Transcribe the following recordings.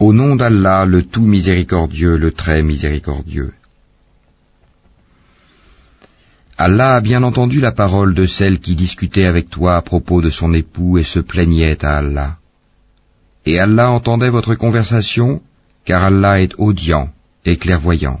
Au nom d'Allah, le tout miséricordieux, le très miséricordieux. Allah a bien entendu la parole de celle qui discutait avec toi à propos de son époux et se plaignait à Allah. Et Allah entendait votre conversation, car Allah est audient et clairvoyant.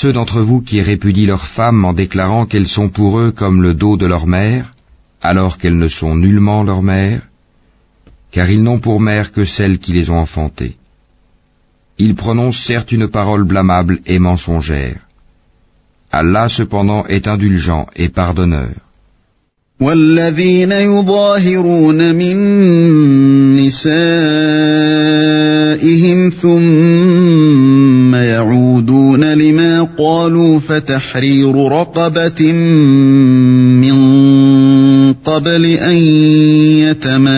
Ceux d'entre vous qui répudient leurs femmes en déclarant qu'elles sont pour eux comme le dos de leur mère, alors qu'elles ne sont nullement leur mère, car ils n'ont pour mère que celles qui les ont enfantées. Ils prononcent certes une parole blâmable et mensongère. Allah cependant est indulgent et pardonneur. قالوا فتحرير رقبة من قبل أن يتماسا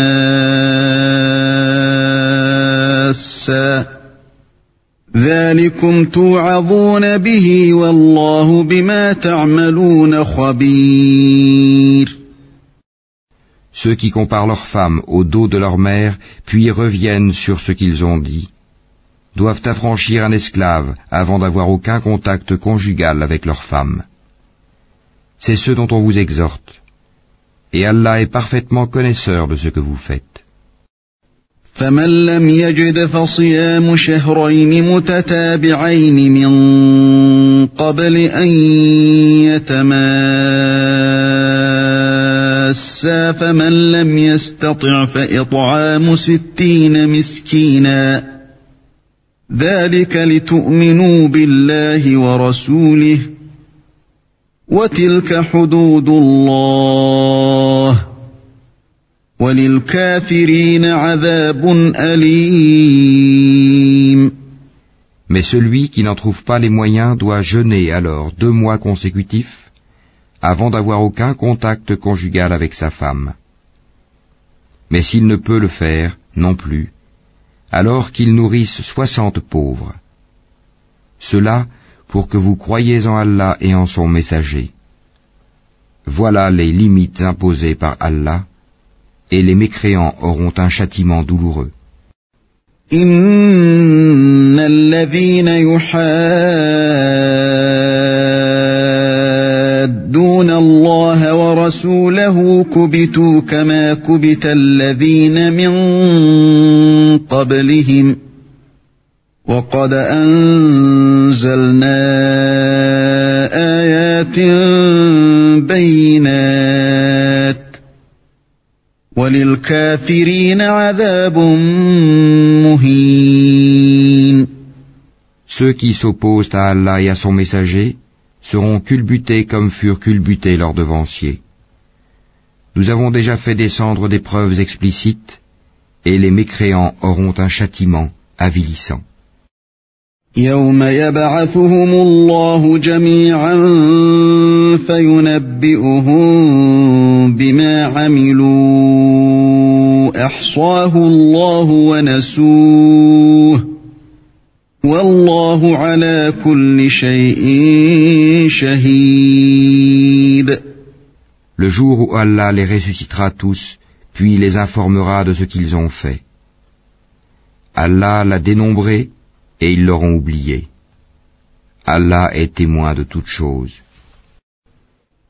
ذلكم توعظون به والله بما تعملون خبير Ceux qui comparent leurs femmes au dos de leur mère, puis reviennent sur ce qu'ils ont dit, doivent affranchir un esclave avant d'avoir aucun contact conjugal avec leur femme. C'est ce dont on vous exhorte. Et Allah est parfaitement connaisseur de ce que vous faites. ذلك لتؤمنوا بالله ورسوله وتلك حدود الله وللكافرين عذاب أليم Mais celui qui n'en trouve pas les moyens doit jeûner alors deux mois consécutifs avant d'avoir aucun contact conjugal avec sa femme. Mais s'il ne peut le faire, non plus, alors qu'ils nourrissent soixante pauvres. Cela pour que vous croyiez en Allah et en son messager. Voilà les limites imposées par Allah, et les mécréants auront un châtiment douloureux. يحادون الله ورسوله كبتوا كما كبت الذين من قبلهم وقد أنزلنا آيات بينات وللكافرين عذاب مهين Ceux qui s'opposent à Allah et à son messager seront culbutés comme furent culbutés leurs devanciers. Nous avons déjà fait descendre des preuves explicites, et les mécréants auront un châtiment avilissant. Le jour où Allah les ressuscitera tous, puis les informera de ce qu'ils ont fait. Allah l'a dénombré et ils l'auront oublié. Allah est témoin de toutes choses.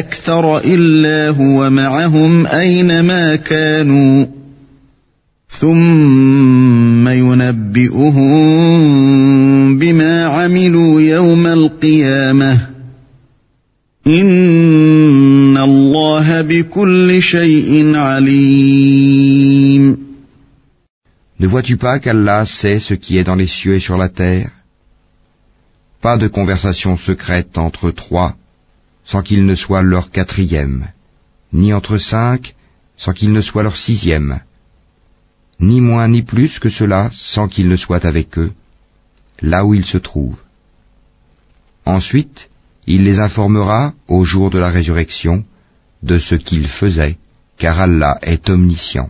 أكثر إلا هو معهم أينما كانوا ثم ينبئهم بما عملوا يوم القيامة إن الله بكل شيء عليم Ne vois-tu pas qu'Allah sait ce qui est dans les cieux et sur la terre Pas de conversation secrète entre trois sans qu'il ne soit leur quatrième, ni entre cinq sans qu'il ne soit leur sixième, ni moins ni plus que cela sans qu'il ne soit avec eux, là où ils se trouvent. Ensuite, il les informera au jour de la résurrection de ce qu'ils faisaient, car Allah est omniscient.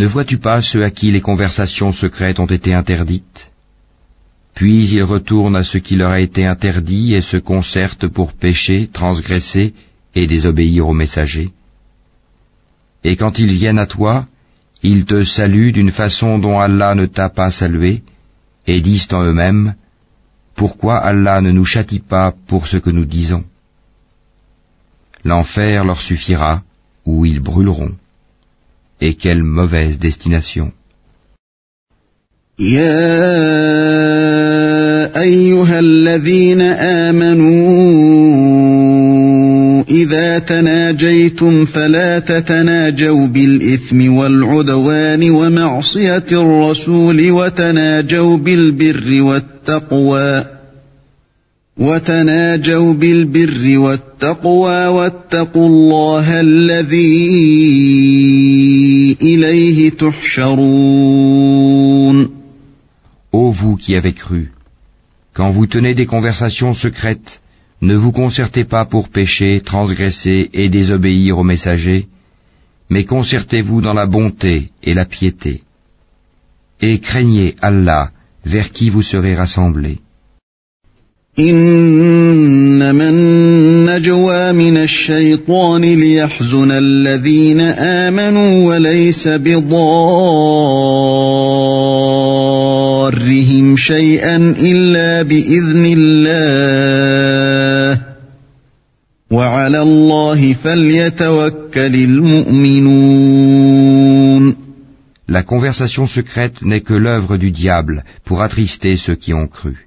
Ne vois-tu pas ceux à qui les conversations secrètes ont été interdites? Puis ils retournent à ce qui leur a été interdit et se concertent pour pécher, transgresser et désobéir aux messagers. Et quand ils viennent à toi, ils te saluent d'une façon dont Allah ne t'a pas salué, et disent en eux-mêmes, Pourquoi Allah ne nous châtie pas pour ce que nous disons? L'enfer leur suffira, ou ils brûleront. Et quelle mauvaise destination. يا أيها الذين آمنوا إذا تناجيتم فلا تتناجوا بالإثم والعدوان ومعصية الرسول وتناجوا بالبر والتقوى وتناجوا بالبر والتقوى واتقوا الله الذي إليه تحشرون Ô vous qui avez cru, quand vous tenez des conversations secrètes, ne vous concertez pas pour pécher, transgresser et désobéir aux messagers, mais concertez-vous dans la bonté et la piété. Et craignez Allah, vers qui vous serez rassemblés. إنما النجوى من الشيطان ليحزن الذين آمنوا وليس بضارهم شيئا إلا بإذن الله وعلى الله فليتوكل المؤمنون La conversation secrète n'est que l'œuvre du diable pour attrister ceux qui ont cru.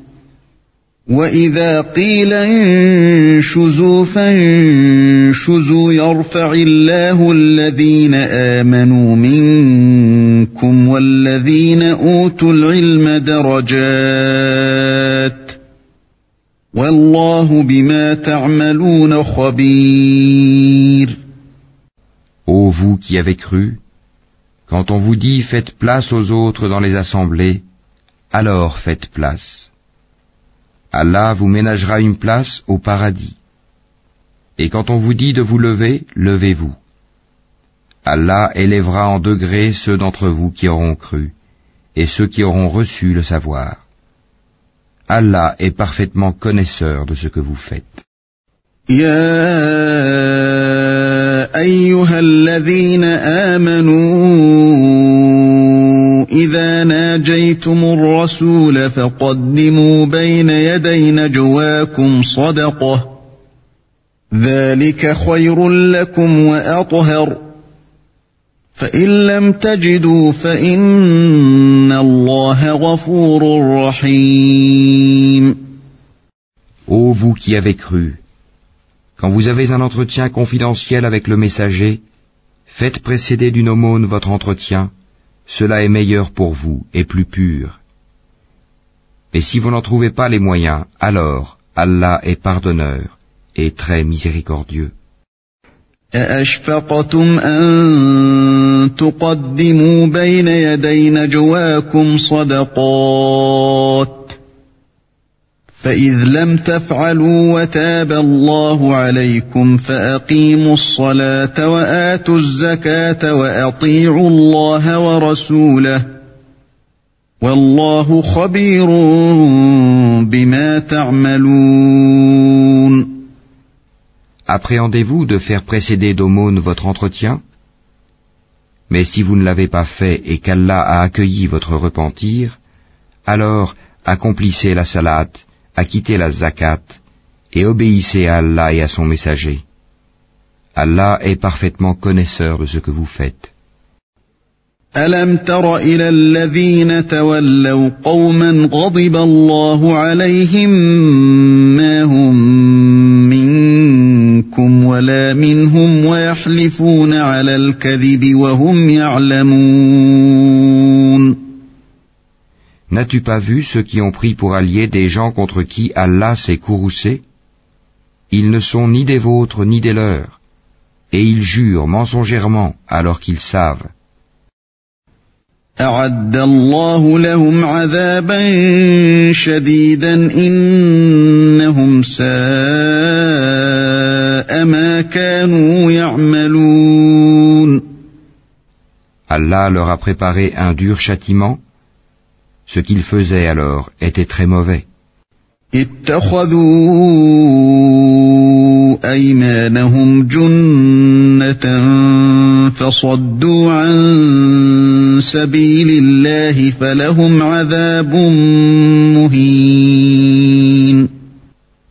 وإذا قيل انشزوا فانشزوا يرفع الله الذين آمنوا منكم والذين أوتوا العلم درجات والله بما تعملون خبير Ô vous qui avez cru, quand on vous dit faites place aux autres dans les assemblées, alors faites place. Allah vous ménagera une place au paradis. Et quand on vous dit de vous lever, levez-vous. Allah élèvera en degrés ceux d'entre vous qui auront cru, et ceux qui auront reçu le savoir. Allah est parfaitement connaisseur de ce que vous faites. إذا ناجيتم الرسول فقدموا بين يدي نجواكم صدقة ذلك خير لكم وأطهر فإن لم تجدوا فإن الله غفور رحيم Ô vous qui avez cru, quand vous avez un entretien confidentiel avec le messager, faites précéder d'une aumône votre entretien, cela est meilleur pour vous et plus pur. Mais si vous n'en trouvez pas les moyens, alors Allah est pardonneur et très miséricordieux. فإذ لم تفعلوا وتاب الله عليكم فأقيموا الصلاة وآتوا الزكاة وأطيعوا الله ورسوله والله خبير بما تعملون Appréhendez-vous de faire précéder d'aumône votre entretien Mais si vous ne l'avez pas fait et qu'Allah a accueilli votre repentir, alors accomplissez la salate acquittez la zakat et obéissez à Allah et à son messager. Allah est parfaitement connaisseur de ce que vous faites. ألم تر إلى الذين تولوا قوما غضب الله عليهم ما هم منكم ولا منهم ويحلفون على الكذب وهم يعلمون N'as-tu pas vu ceux qui ont pris pour alliés des gens contre qui Allah s'est courroucé? Ils ne sont ni des vôtres ni des leurs, et ils jurent mensongèrement alors qu'ils savent. Allah leur a préparé un dur châtiment ce qu'ils faisaient alors était très mauvais.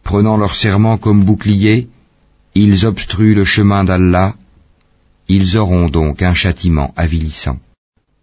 Prenant leur serment comme bouclier, ils obstruent le chemin d'Allah, ils auront donc un châtiment avilissant.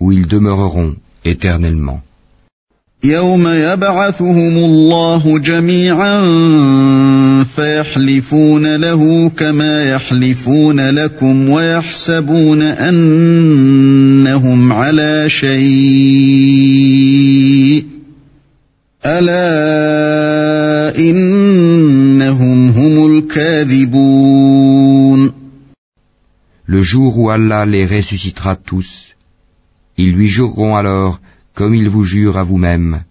où ils demeureront éternellement. يوم يبعثهم الله جميعا فيحلفون له كما يحلفون لكم ويحسبون أنهم على شيء ألا إنهم هم الكاذبون Le jour où Allah les ressuscitera tous, ils lui jureront alors, comme ils vous jurent à vous-même,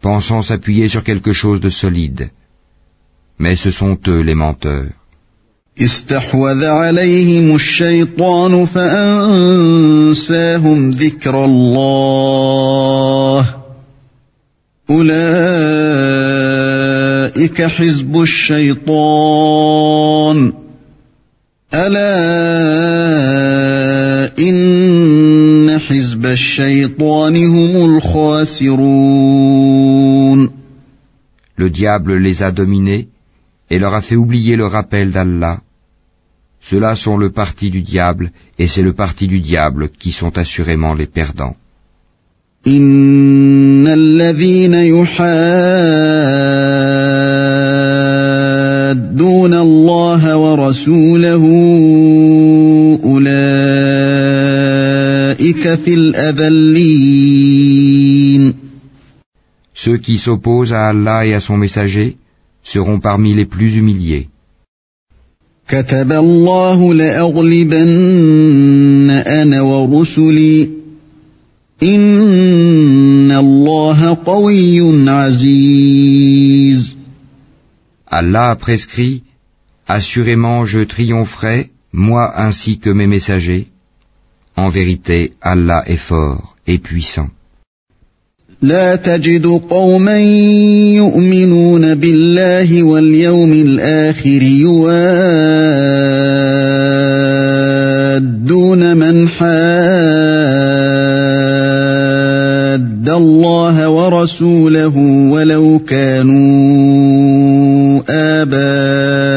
pensant s'appuyer sur quelque chose de solide. Mais ce sont eux les menteurs. Le diable les a dominés et leur a fait oublier le rappel d'Allah. Ceux-là sont le parti du diable et c'est le parti du diable qui sont assurément les perdants. إن الذين يحادون الله ورسوله Ceux qui s'opposent à Allah et à son messager seront parmi les plus humiliés. Allah a prescrit Assurément je triompherai, moi ainsi que mes messagers, En vérité, Allah est fort et puissant. لا تجد قوما يؤمنون بالله واليوم الآخر يوادون من حاد الله ورسوله ولو كانوا آباءهم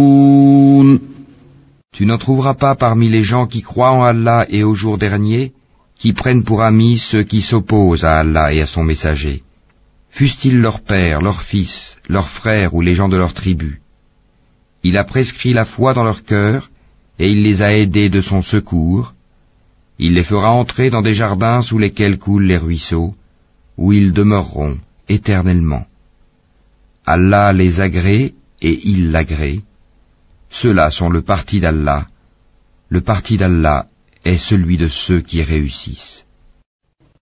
Tu n'en trouveras pas parmi les gens qui croient en Allah et au jour dernier, qui prennent pour amis ceux qui s'opposent à Allah et à son messager, fussent-ils leur père, leur fils, leurs frères ou les gens de leur tribu. Il a prescrit la foi dans leur cœur, et il les a aidés de son secours. Il les fera entrer dans des jardins sous lesquels coulent les ruisseaux, où ils demeureront éternellement. Allah les agrée et il l'agrée. Ceux-là sont le parti d'Allah. Le parti d'Allah est celui de ceux qui réussissent.